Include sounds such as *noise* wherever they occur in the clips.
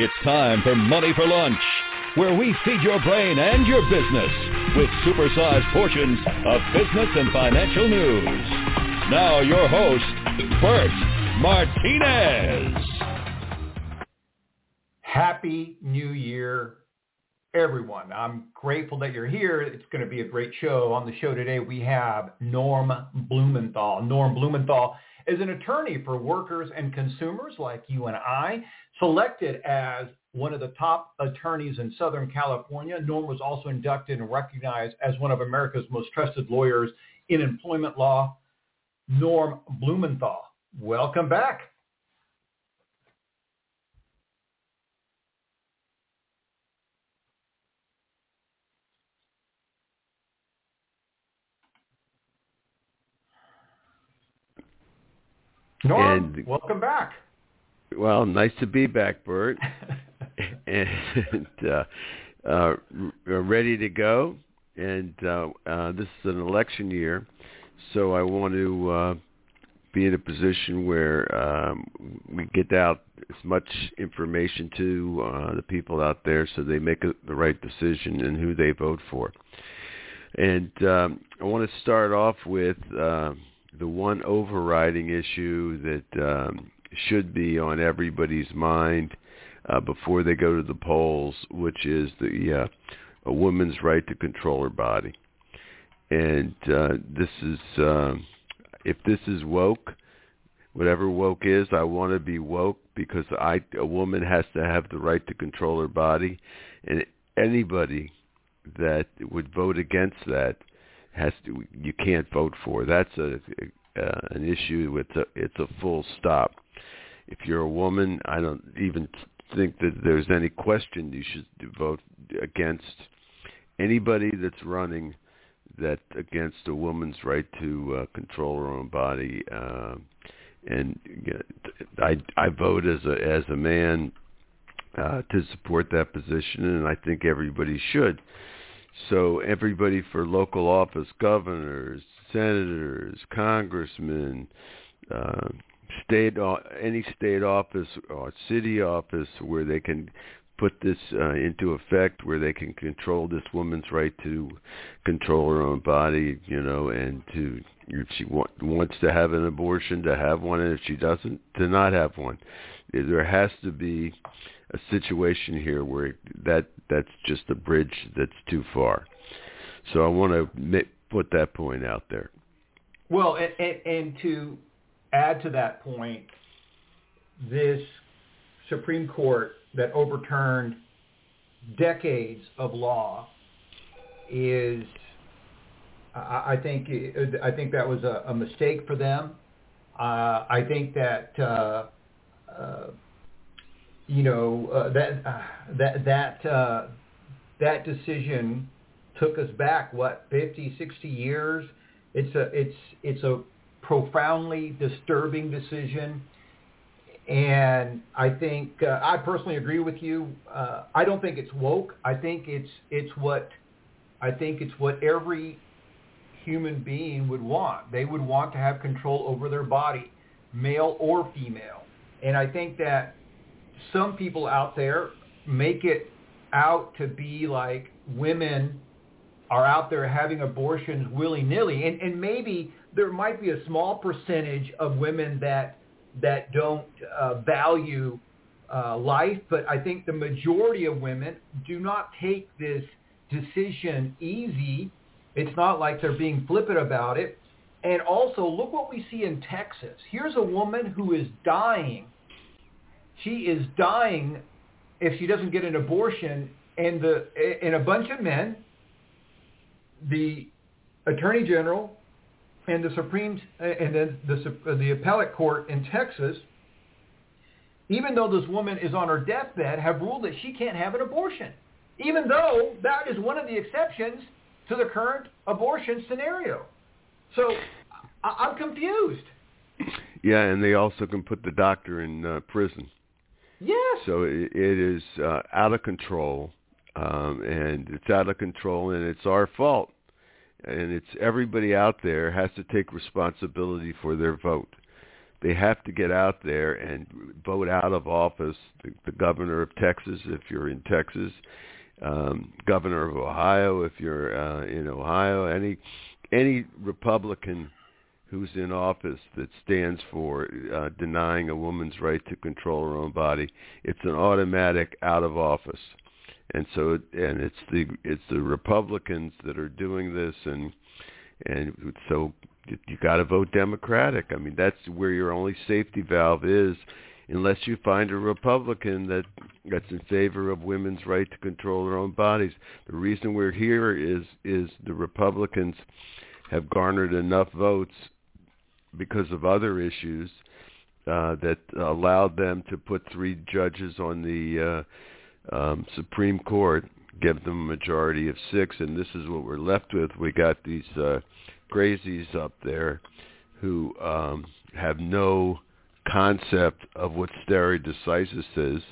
It's time for Money for Lunch, where we feed your brain and your business with supersized portions of business and financial news. Now your host, Bert Martinez. Happy New Year, everyone. I'm grateful that you're here. It's going to be a great show. On the show today, we have Norm Blumenthal. Norm Blumenthal is an attorney for workers and consumers like you and I, selected as one of the top attorneys in Southern California. Norm was also inducted and recognized as one of America's most trusted lawyers in employment law. Norm Blumenthal, welcome back. Norm, And- welcome back. Well, nice to be back, Bert, *laughs* and uh, uh, ready to go. And uh, uh, this is an election year, so I want to uh, be in a position where um, we get out as much information to uh, the people out there, so they make a, the right decision in who they vote for. And um, I want to start off with uh, the one overriding issue that um, should be on everybody's mind uh, before they go to the polls, which is the uh, a woman's right to control her body. And uh, this is, um, if this is woke, whatever woke is, I want to be woke because I a woman has to have the right to control her body, and anybody that would vote against that has to you can't vote for. That's a, uh, an issue. It's a it's a full stop. If you're a woman, I don't even think that there's any question you should vote against anybody that's running that against a woman's right to uh, control her own body. Uh, and know, I I vote as a as a man uh, to support that position, and I think everybody should. So everybody for local office, governors, senators, congressmen, uh, state o- any state office or city office where they can put this uh, into effect, where they can control this woman's right to control her own body, you know, and to if she wa- wants to have an abortion, to have one, and if she doesn't, to not have one. There has to be a situation here where that that's just a bridge that's too far. So I want to put that point out there. Well, and, and, and to add to that point, this Supreme Court that overturned decades of law is, I, I think, I think that was a, a mistake for them. Uh, I think that, uh, uh, you know, uh, that uh, that that uh, that decision took us back what 50, 60 years. It's a it's it's a profoundly disturbing decision, and I think uh, I personally agree with you. Uh, I don't think it's woke. I think it's it's what I think it's what every human being would want. They would want to have control over their body, male or female. And I think that some people out there make it out to be like women are out there having abortions willy-nilly. And, and maybe there might be a small percentage of women that that don't uh, value uh, life, but I think the majority of women do not take this decision easy. It's not like they're being flippant about it. And also, look what we see in Texas. Here's a woman who is dying. She is dying if she doesn't get an abortion, and the and a bunch of men, the attorney general, and the Supreme and then the the appellate court in Texas, even though this woman is on her deathbed, have ruled that she can't have an abortion, even though that is one of the exceptions to the current abortion scenario. So I- I'm confused. Yeah, and they also can put the doctor in uh, prison. Yes. So it, it is uh, out of control, um, and it's out of control, and it's our fault. And it's everybody out there has to take responsibility for their vote. they have to get out there and vote out of office the, the governor of Texas if you're in Texas, um, governor of Ohio if you're uh, in Ohio, any any Republican who's in office that stands for uh, denying a woman's right to control her own body, it's an automatic out of office. And so, and it's the it's the Republicans that are doing this, and and so you got to vote Democratic. I mean, that's where your only safety valve is, unless you find a Republican that that's in favor of women's right to control their own bodies. The reason we're here is is the Republicans have garnered enough votes because of other issues uh, that allowed them to put three judges on the uh, um, Supreme Court, give them a majority of six, and this is what we're left with. We got these uh, crazies up there who um, have no concept of what stare decisis is,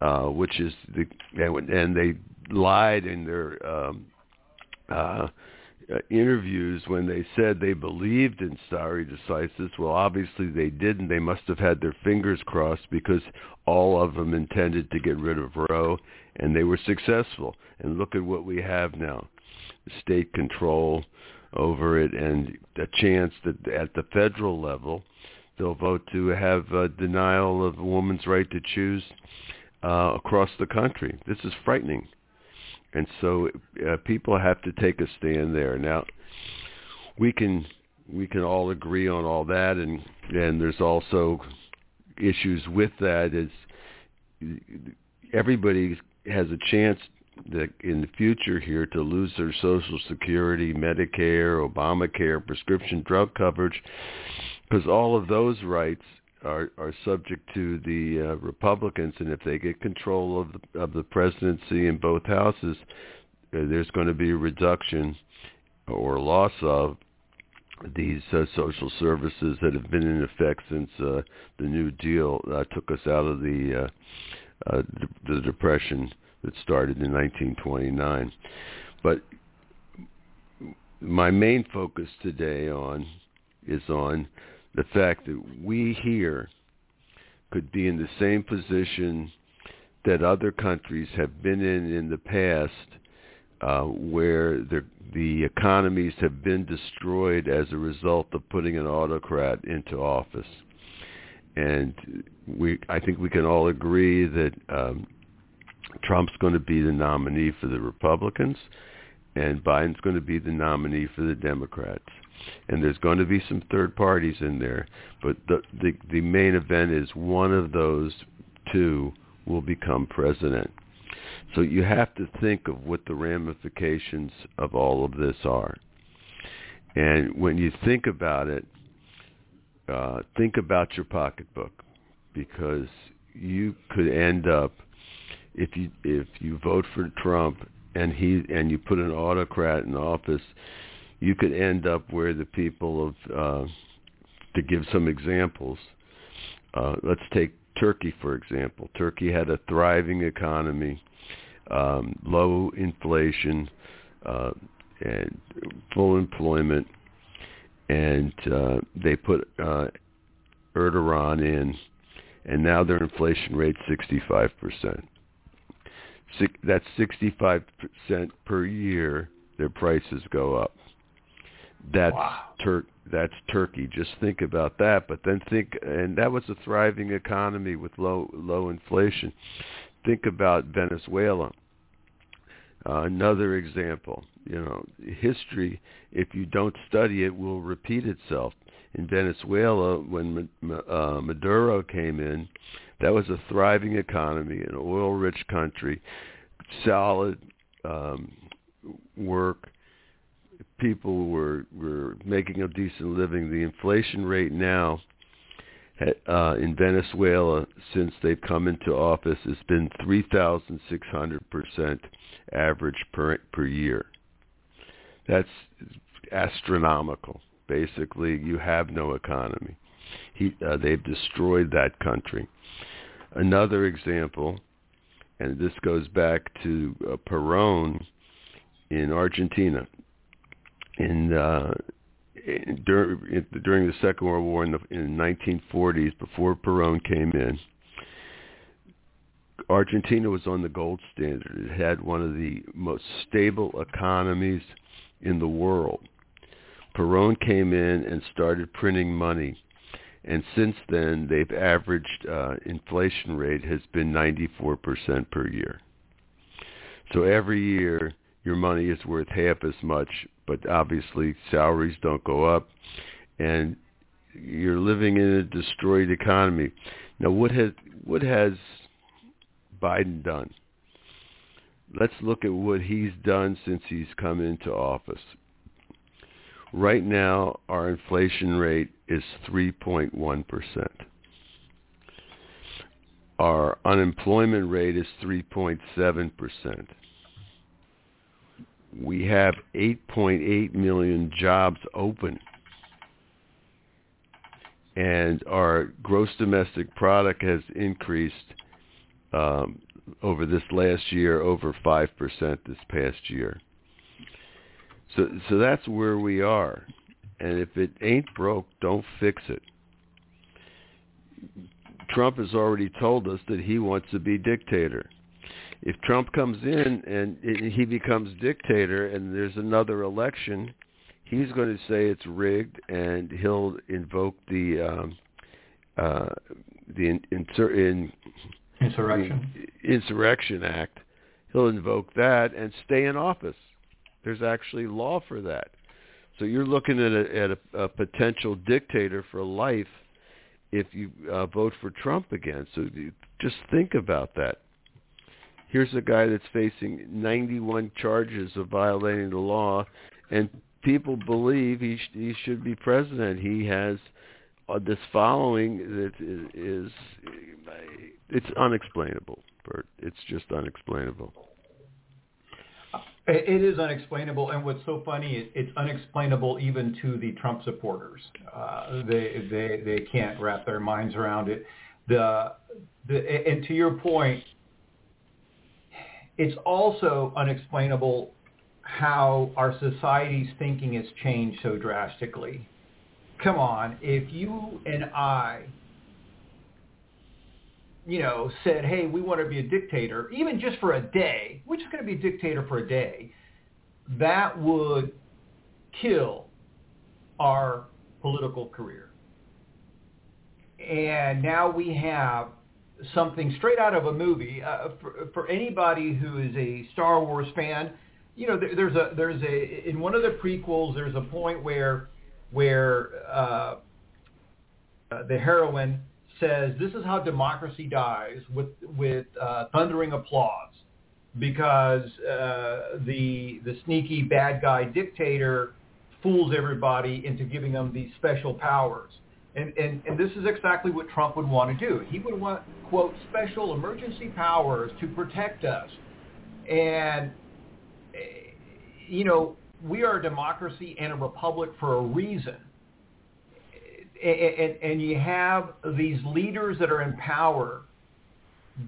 uh, which is the and they lied in their um, uh, uh, interviews when they said they believed in stare decisis. Well, obviously they didn't. They must have had their fingers crossed because all of them intended to get rid of Roe, and they were successful. And look at what we have now: state control over it, and a chance that at the federal level they'll vote to have a denial of a woman's right to choose uh, across the country. This is frightening and so uh, people have to take a stand there. Now, we can we can all agree on all that, and and there's also issues with that. Is everybody has a chance that in the future here to lose their Social Security, Medicare, Obamacare, prescription drug coverage, because all of those rights are are subject to the uh, Republicans, and if they get control of the, of the presidency in both houses, uh, there's going to be a reduction or loss of these uh, social services that have been in effect since uh, the New Deal uh, took us out of the uh, uh, the depression that started in 1929. But my main focus today on is on the fact that we here could be in the same position that other countries have been in in the past uh, where the, the economies have been destroyed as a result of putting an autocrat into office. And we, I think we can all agree that um, Trump's going to be the nominee for the Republicans, and Biden's going to be the nominee for the Democrats and there's going to be some third parties in there, but the the, the main event is one of those two will become president. So you have to think of what the ramifications of all of this are. And when you think about it, uh, think about your pocketbook because you could end up if you if you vote for Trump and he and you put an autocrat in office, you could end up where the people of, uh, to give some examples, uh, let's take Turkey, for example. Turkey had a thriving economy, um, low inflation, uh, and full employment, and uh, they put uh, Erdogan in, and now their inflation rate's 65%. That's 65% per year their prices go up. That's wow. Tur- that's Turkey. Just think about that. But then think, and that was a thriving economy with low low inflation. Think about Venezuela. Uh, another example. You know, history, if you don't study it, will repeat itself. In Venezuela, when uh, Maduro came in, that was a thriving economy, an oil-rich country, solid um, work people were were making a decent living. The inflation rate now uh, in Venezuela since they've come into office has been 3,600 percent average per per year. That's astronomical. Basically, you have no economy. He, uh, they've destroyed that country. Another example, and this goes back to uh, Perón in Argentina in uh, during during the Second World War in the in the 1940s, before Perón came in, Argentina was on the gold standard. It had one of the most stable economies in the world. Perón came in and started printing money, and since then they've averaged uh, inflation rate has been 94% per year. So every year your money is worth half as much, but obviously salaries don't go up, and you're living in a destroyed economy. Now, what has what has Biden done? Let's look at what he's done since he's come into office. Right now, our inflation rate is 3.1%. Our unemployment rate is 3.7%. We have 8.8 million jobs open. And our gross domestic product has increased um, over this last year over 5% this past year. So so that's where we are. And if it ain't broke, don't fix it. Trump has already told us that he wants to be dictator. If Trump comes in and he becomes dictator and there's another election, he's going to say it's rigged and he'll invoke the um, uh, the in, in, insurrection insurrection act. He'll invoke that and stay in office. There's actually law for that. So you're looking at a, at a, a potential dictator for life if you uh, vote for Trump again. So just think about that. Here's a guy that's facing 91 charges of violating the law, and people believe he sh- he should be president. He has uh, this following that is, is it's unexplainable, Bert. It's just unexplainable. It is unexplainable, and what's so funny, it's unexplainable even to the Trump supporters. Uh, they they they can't wrap their minds around it. The the and to your point, it's also unexplainable how our society's thinking has changed so drastically. Come on, if you and I you know, said, hey, we want to be a dictator, even just for a day, we're just going to be a dictator for a day, that would kill our political career. And now we have something straight out of a movie. Uh, for, for anybody who is a Star Wars fan, you know, there, there's a there's a in one of the prequels, there's a point where where uh, uh, the heroine says this is how democracy dies with with uh, thundering applause because uh, the the sneaky bad guy dictator fools everybody into giving them these special powers. And, and, and this is exactly what Trump would want to do. He would want, quote, special emergency powers to protect us. And, eh, you know, we are a democracy and a republic for a reason and, and you have these leaders that are in power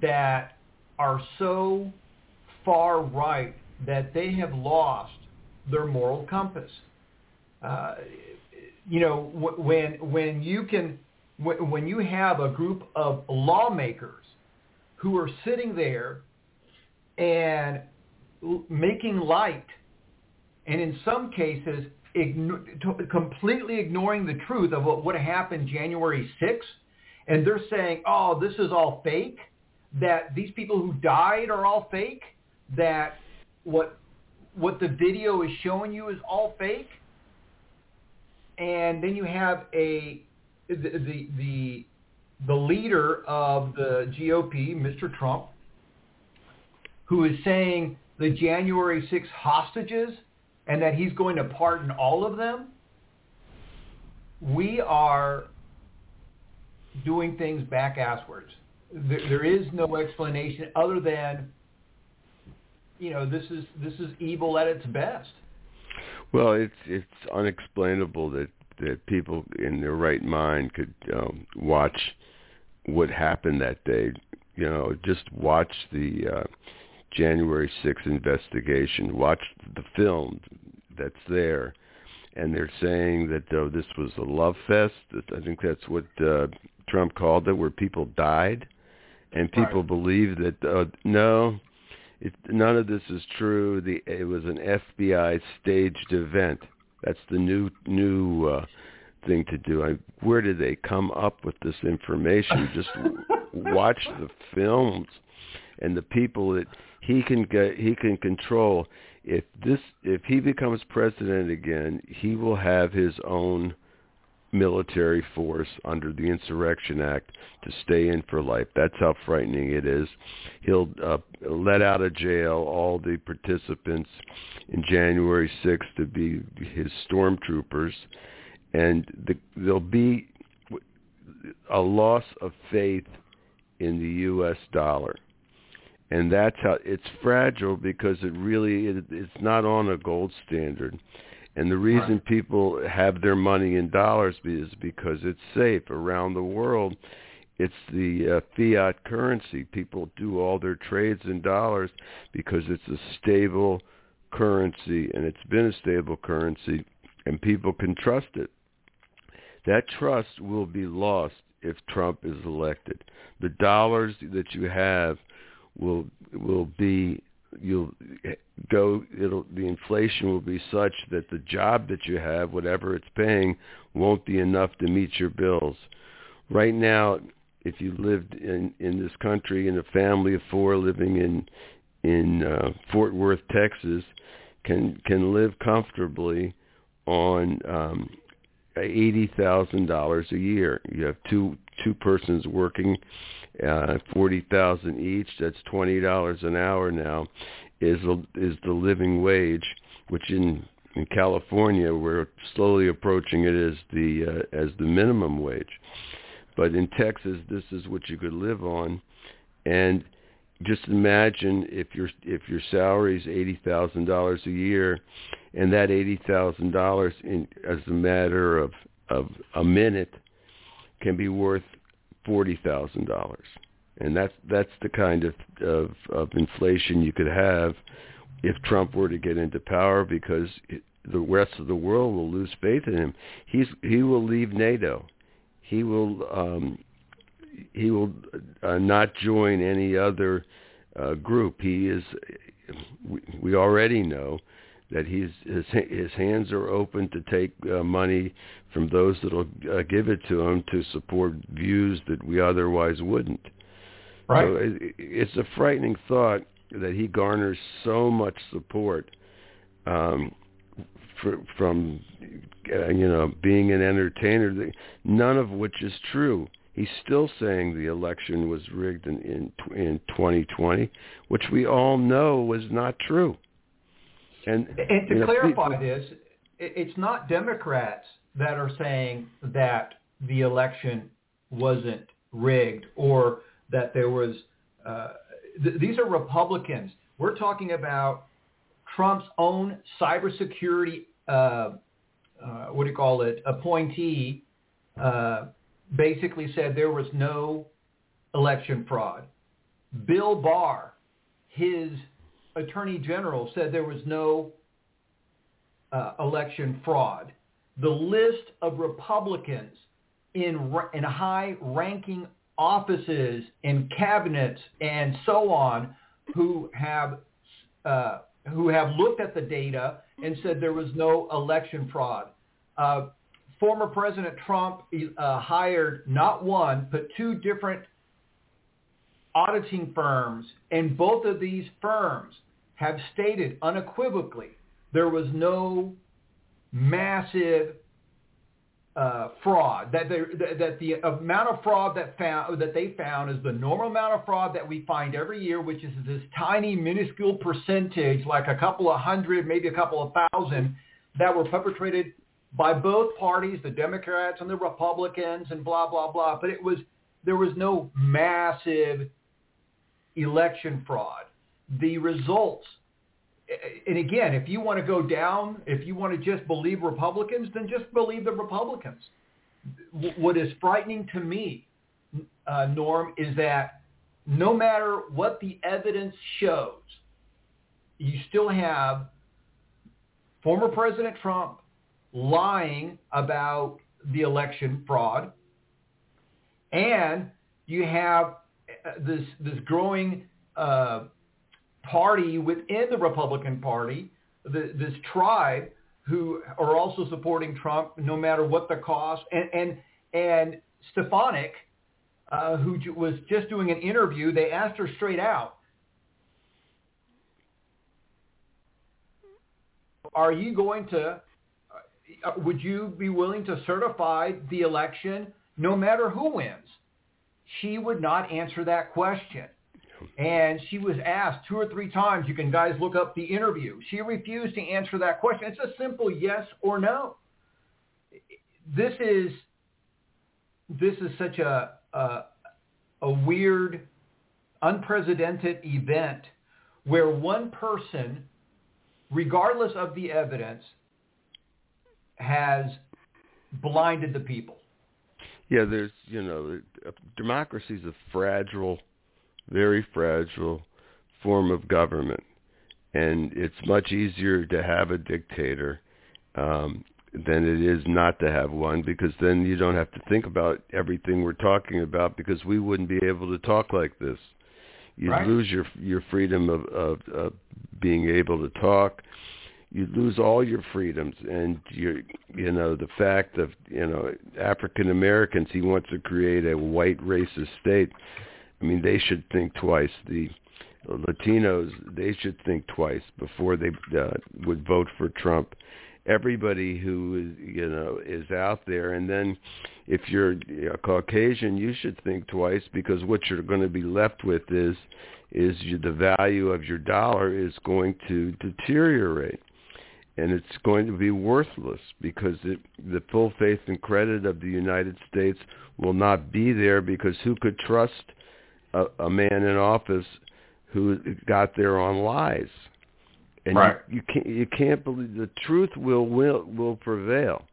that are so far right that they have lost their moral compass. Uh, you know, when when you can when you have a group of lawmakers who are sitting there and making light, and in some cases igno- completely ignoring the truth of what, what happened January 6th, and they're saying, oh, this is all fake, that these people who died are all fake, that what what the video is showing you is all fake, and then you have a the the the, the leader of the GOP, Mr. Trump, who is saying the January 6 hostages and that he's going to pardon all of them, we are doing things back asswards. There, there is no explanation other than, you know, this is this is evil at its best. Well, it's it's unexplainable that that people in their right mind could um, watch what happened that day. You know, just watch the uh, January 6th investigation, watch the film that's there, and they're saying that oh, this was a love fest. I think that's what uh, Trump called it, where people died, and people Right. believe that uh, no, it, none of this is true. The it was an FBI staged event. That's the new new uh, thing to do. I, where did they come up with this information? Just *laughs* watch the films and the people that he can get he can control if this if he becomes president again he will have his own military force under the insurrection act to stay in for life. That's how frightening it is. He'll uh, let out of jail all the participants in January 6th to be his stormtroopers. And the, there'll be a loss of faith in the US dollar. And that's how it's fragile because it really it, it's not on a gold standard and the reason Right. people have their money in dollars is because it's safe around the world. It's the uh, fiat currency. People do all their trades in dollars because it's a stable currency and it's been a stable currency and people can trust it. That trust will be lost if Trump is elected. The dollars that you have will will be you'll go it'll the inflation will be such that the job that you have whatever it's paying won't be enough to meet your bills. Right now if you lived in in this country in a family of four living in in uh, Fort Worth Texas can can live comfortably on um eighty thousand dollars a year. You have two two persons working uh, forty thousand each. That's twenty dollars an hour now. Is is the living wage, which in in California we're slowly approaching it as the uh, as the minimum wage. But in Texas, this is what you could live on, and just imagine if your if your salary is eighty thousand dollars a year, and that eighty thousand dollars in as a matter of of a minute can be worth forty thousand dollars, and that's that's the kind of, of of inflation you could have if Trump were to get into power, because it, the rest of the world will lose faith in him. He's he will leave NATO. He will um, he will uh, not join any other uh, group. He is. We, we already know that he's his his hands are open to take uh, money from those that'll uh, give it to him to support views that we otherwise wouldn't. Right. So it, it's a frightening thought that he garners so much support um, for, from uh, you know being an entertainer, none of which is true. He's still saying the election was rigged in in, in 2020, which we all know was not true. And, And to you know, clarify people- this, it's not Democrats that are saying that the election wasn't rigged or that there was. Uh, th- these are Republicans. We're talking about Trump's own cybersecurity. Uh, uh, what do you call it? Appointee uh, basically said there was no election fraud. Bill Barr, his attorney general, said there was no uh, election fraud. The list of Republicans in in high-ranking offices, and cabinets, and so on, who have uh, who have looked at the data and said there was no election fraud. Uh, former President Trump uh, hired not one but two different auditing firms, and both of these firms have stated unequivocally there was no massive uh, fraud. That, that that the amount of fraud that found that they found is the normal amount of fraud that we find every year, which is this tiny, minuscule percentage, like a couple of hundred, maybe a couple of thousand, that were perpetrated by both parties, the Democrats and the Republicans, and blah blah blah. But it was there was no massive election fraud. The results and again, if you want to go down, if you want to just believe Republicans, then just believe the Republicans. What is frightening to me, uh, Norm, is that no matter what the evidence shows, you still have former President Trump lying about the election fraud, and you have this this growing uh, party within the Republican Party, the, this tribe who are also supporting Trump no matter what the cost, and and and Stefanik, uh, who was just doing an interview, they asked her straight out, "Are you going to? Uh, would you be willing to certify the election no matter who wins?" She would not answer that question. And she was asked two or three times, you can guys look up the interview. She refused to answer that question. It's a simple yes or no. This is this is such a a, a weird, unprecedented event where one person, regardless of the evidence, has blinded the people. Yeah, there's you know, democracy is a fragile very fragile form of government, and it's much easier to have a dictator um, than it is not to have one because then you don't have to think about everything we're talking about because we wouldn't be able to talk like this. You right. lose your your freedom of, of, of being able to talk. You lose all your freedoms, and you you know the fact of you know African Americans. He wants to create a white racist state I mean, they should think twice. The Latinos, they should think twice before they uh, would vote for Trump. Everybody who is, you know, is out there, and then if you're a Caucasian, you should think twice because what you're going to be left with is, is you, the value of your dollar is going to deteriorate and it's going to be worthless because it, the full faith and credit of the United States will not be there because who could trust a, a man in office who got there on lies. And right. you, you can't you can't believe the truth will will will prevail.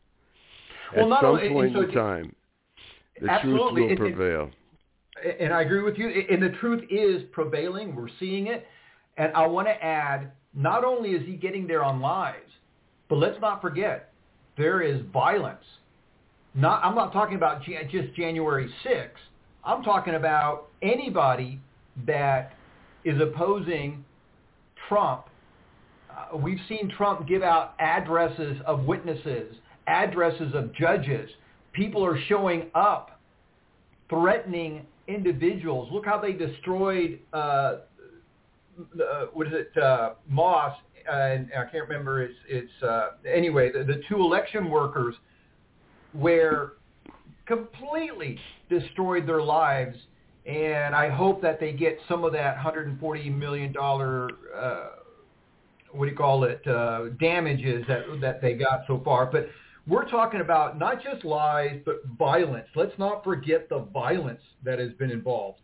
Well, At some only, point so in time, the absolutely. truth will prevail. and I agree with you. And the truth is prevailing. We're seeing it. And I want to add, not only is he getting there on lies, but let's not forget, there is violence. Not, I'm not talking about just January 6th. I'm talking about anybody that is opposing Trump. Uh, we've seen Trump give out addresses of witnesses, addresses of judges. People are showing up, threatening individuals. Look how they destroyed, uh, uh, what is it, and I can't remember. It's, it's uh, anyway, the, the two election workers where completely destroyed their lives. And I hope that they get some of that $140 million, uh, what do you call it, uh, damages that, that they got so far. But we're talking about not just lies, but violence. Let's not forget the violence that has been involved.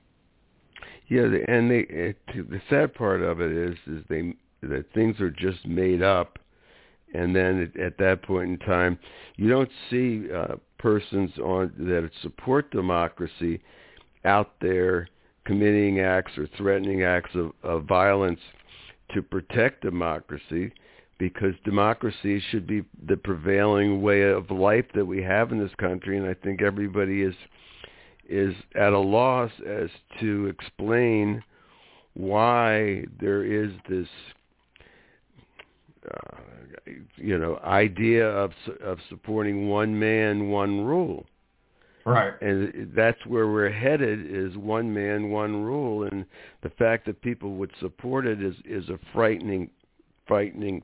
Yeah, and they, it, the sad part of it is, is they that things are just made up, and then at, at that point in time, you don't see uh, persons on that support democracy out there committing acts or threatening acts of, of violence to protect democracy because democracy should be the prevailing way of life that we have in this country and I think everybody is is at a loss as to explain why there is this uh, you know idea of of supporting one man one rule. Right. And that's where we're headed is one man one rule. And the fact that people would support it is is a frightening frightening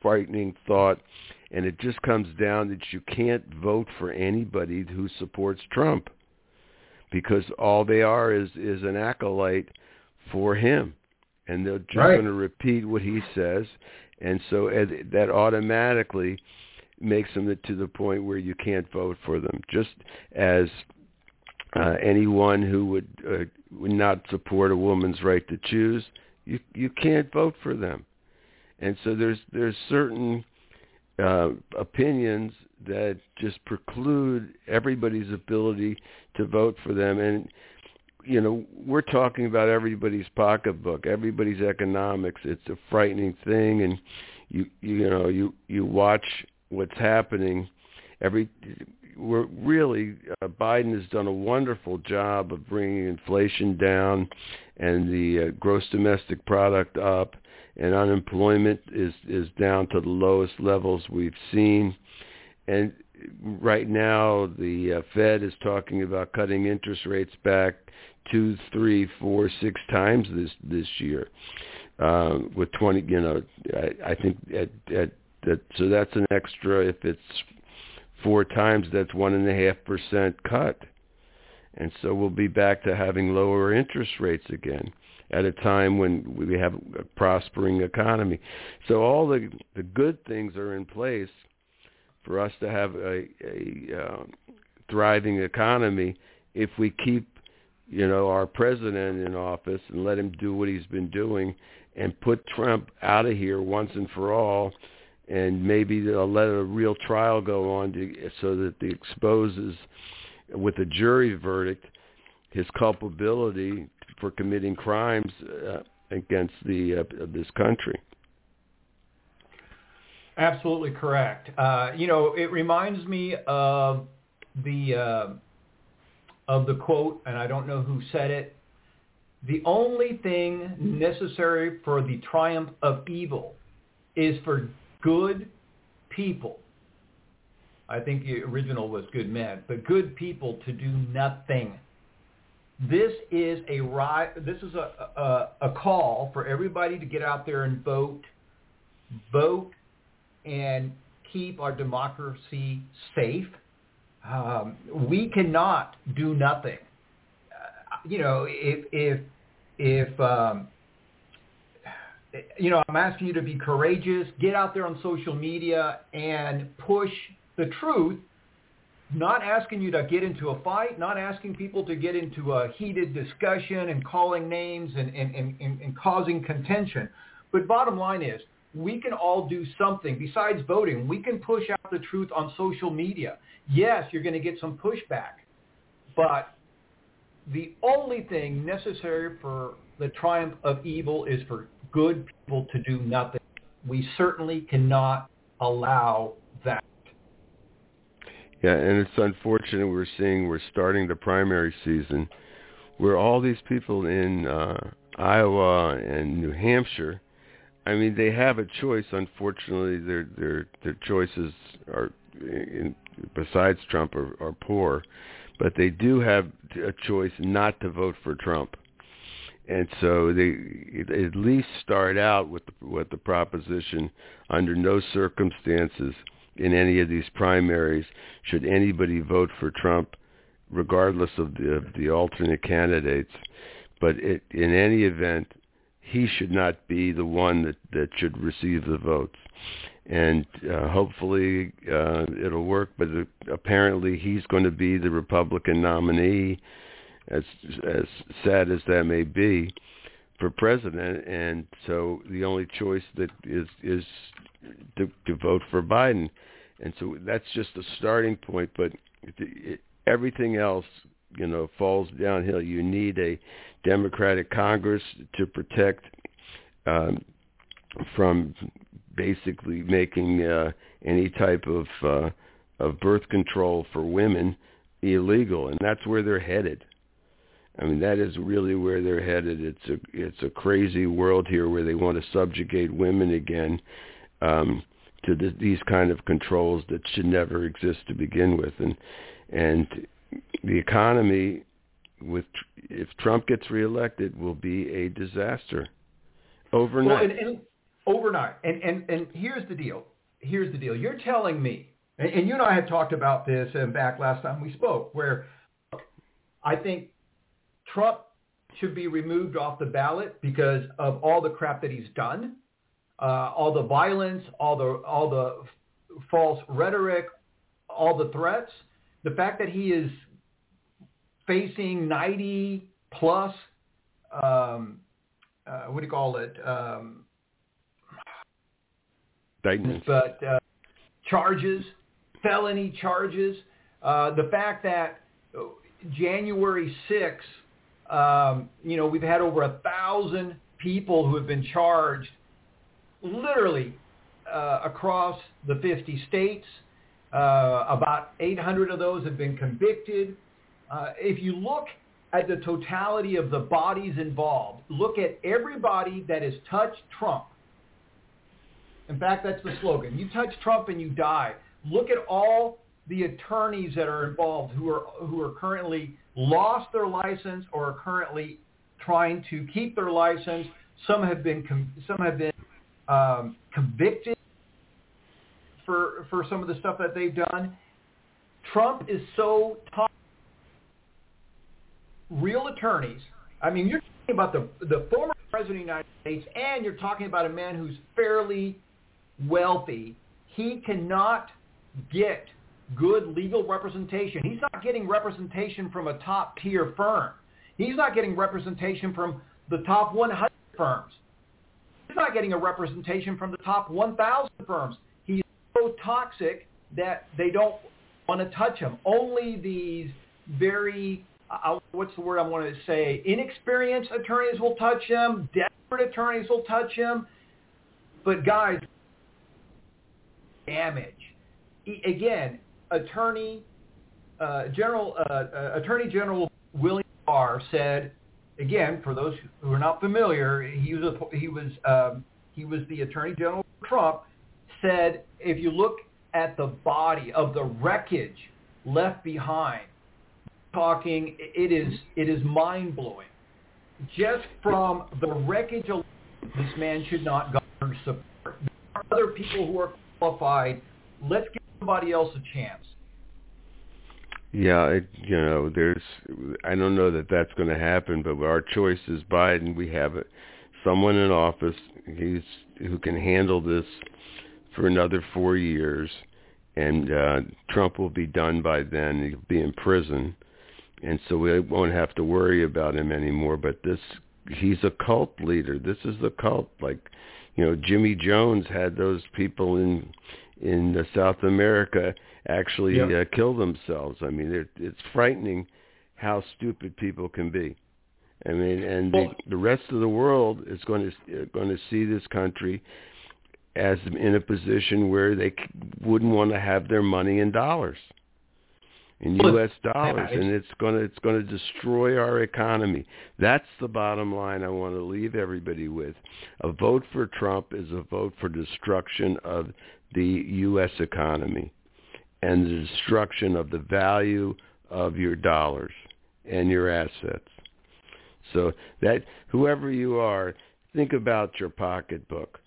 frightening thought. And it just comes down that you can't vote for anybody who supports Trump because all they are is is an acolyte for him and they're just right. going to repeat what he says and so that automatically makes them to the point where you can't vote for them. Just as uh, anyone who would, uh, would not support a woman's right to choose, you you can't vote for them. And so there's there's certain uh, opinions that just preclude everybody's ability to vote for them. And you know, we're talking about everybody's pocketbook, everybody's economics. It's a frightening thing, and you you know you you watch what's happening. Every we're really uh, Biden has done a wonderful job of bringing inflation down and the uh, gross domestic product up, and unemployment is is down to the lowest levels we've seen. And right now, the uh, Fed is talking about cutting interest rates back two, three, four, six times this this year. Uh, with 20, you know, I, I think at, at that so that's an extra. If it's four times, that's one and a half percent cut, and so we'll be back to having lower interest rates again at a time when we have a prospering economy. So all the the good things are in place for us to have a, a uh, thriving economy if we keep you know our president in office and let him do what he's been doing and put Trump out of here once and for all and maybe they'll let a real trial go on to, so that it exposes with a jury verdict his culpability for committing crimes uh, against the uh, this country. Absolutely correct. Uh, you know, it reminds me of the uh, of the quote, and I don't know who said it. The only thing necessary for the triumph of evil is for good people. I think the original was good men, but good people to do nothing. This is a this is a, a, a call for everybody to get out there and vote, vote, and keep our democracy safe. Um, we cannot do nothing. Uh, you know, if if if um, you know, I'm asking you to be courageous, get out there on social media and push the truth, not asking you to get into a fight, not asking people to get into a heated discussion and calling names and, and, and, and causing contention. But bottom line is, we can all do something besides voting. We can push out the truth on social media. Yes, you're going to get some pushback, but the only thing necessary for the triumph of evil is for good people to do nothing. We certainly cannot allow that. Yeah, and it's unfortunate we're seeing we're starting the primary season where all these people in uh, Iowa and New Hampshire, I mean, they have a choice. Unfortunately, their their their choices are, in, besides Trump, are, are poor, but they do have a choice not to vote for Trump and so they at least start out with the, with the proposition under no circumstances in any of these primaries should anybody vote for Trump, regardless of the, of the alternate candidates. But it, in any event, he should not be the one that, that should receive the votes. And uh, hopefully uh, it'll work, but uh, apparently he's going to be the Republican nominee as as sad as that may be, for president. And so the only choice that is is to, to vote for Biden. And so that's just a starting point. But it, it, everything else, you know, falls downhill. You need a Democratic Congress to protect um, from basically making uh, any type of uh, of birth control for women illegal, and that's where they're headed. I mean, that is really where they're headed. It's a it's a crazy world here where they want to subjugate women again um, to th- these kind of controls that should never exist to begin with, and and the economy with if Trump gets reelected will be a disaster overnight. Well, and, and overnight, and and and here's the deal. Here's the deal. You're telling me, and, and you and I had talked about this and back last time we spoke, where I think Trump should be removed off the ballot because of all the crap that he's done, uh, all the violence, all the all the false rhetoric, all the threats. The fact that he is facing 90 plus, um, uh, what do you call it? Um, But uh, charges, felony charges. Uh, the fact that January 6th um, you know, we've had over a thousand people who have been charged literally uh, across the 50 states. Uh, about 800 of those have been convicted. Uh, if you look at the totality of the bodies involved, look at everybody that has touched Trump. In fact, that's the slogan. You touch Trump and you die. Look at all the attorneys that are involved who are who are currently lost their license or are currently trying to keep their license. Some have been some have been um, convicted for for some of the stuff that they've done. Trump is so tough. Real attorneys. I mean, you're talking about the the former president of the United States, and you're talking about a man who's fairly wealthy. He cannot get good legal representation. He's not getting representation from a top tier firm. He's not getting representation from the top 100 firms. He's not getting a representation from the top 1,000 firms. He's so toxic that they don't want to touch him. Only these very, uh, what's the word I want to say, inexperienced attorneys will touch him. Desperate attorneys will touch him. But guys, damage. Again, attorney uh, general uh, uh, attorney general William Barr said again for those who are not familiar he was a, he was um, he was the attorney general Trump said if you look at the body of the wreckage left behind talking it is it is mind blowing just from the wreckage alone this man should not garner support there are other people who are qualified let's give somebody else a chance. Yeah, it, you know, there's. I don't know that that's going to happen, but our choice is Biden. We have someone in office. Who can handle this for another four years, and uh, Trump will be done by then. He'll be in prison, and so we won't have to worry about him anymore. But this, he's a cult leader. This is the cult. Like, you know, Jimmy Jones had those people in in South America actually uh, kill themselves. I mean, it, it's frightening how stupid people can be. I mean, and the, the rest of the world is going to going to see this country as in a position where they wouldn't want to have their money in dollars, in U.S. dollars, and it's going to it's going to destroy our economy. That's the bottom line I want to leave everybody with. A vote for Trump is a vote for destruction of the U.S. economy and the destruction of the value of your dollars and your assets. So that whoever you are, think about your pocketbook.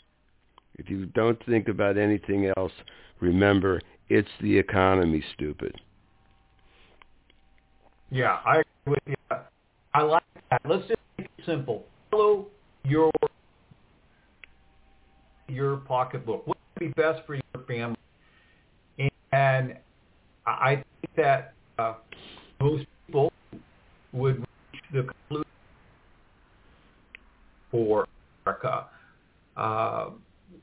If you don't think about anything else, remember it's the economy, stupid. Yeah, I agree with you. I like that. Let's just make it simple. Follow your your pocketbook. What would be best for your family? And I think that uh, most people would reach the conclusion for America. Uh,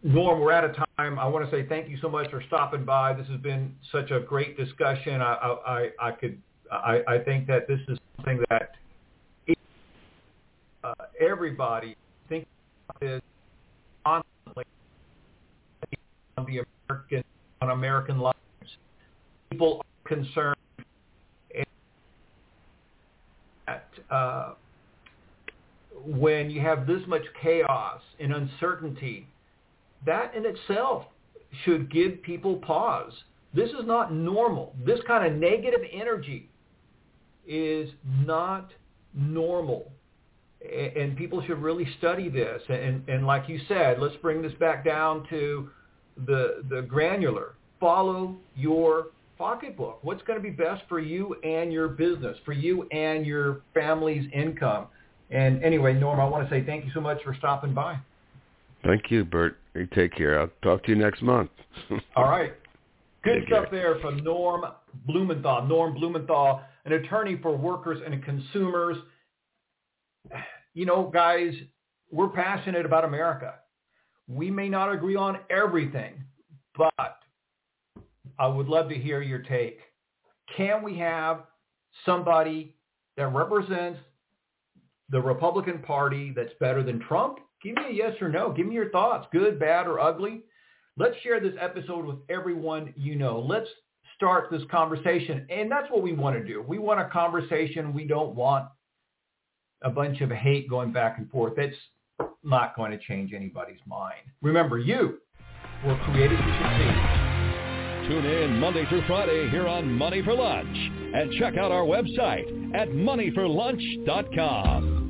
Norm, we're out of time. I want to say thank you so much for stopping by. This has been such a great discussion. I, I, I could, I, I think that this is something that uh, everybody thinks about is constantly on the American on American lives. People are concerned that uh, when you have this much chaos and uncertainty, that in itself should give people pause. This is not normal. This kind of negative energy is not normal. And people should really study this. And, and like you said, let's bring this back down to the the granular. Follow your pocketbook. What's going to be best for you and your business, for you and your family's income. And anyway, Norm, I want to say thank you so much for stopping by. Thank you, Bert. You take care. I'll talk to you next month. *laughs* All right. Good take stuff care. there from Norm Blumenthal. Norm Blumenthal, an attorney for workers and consumers. You know, guys, we're passionate about America. We may not agree on everything, but I would love to hear your take. Can we have somebody that represents the Republican Party that's better than Trump? Give me a yes or no. Give me your thoughts, good, bad, or ugly. Let's share this episode with everyone you know. Let's start this conversation. And that's what we want to do. We want a conversation. We don't want a bunch of hate going back and forth. It's not going to change anybody's mind. Remember, you were created to succeed. Tune in Monday through Friday here on Money for Lunch and check out our website at moneyforlunch.com.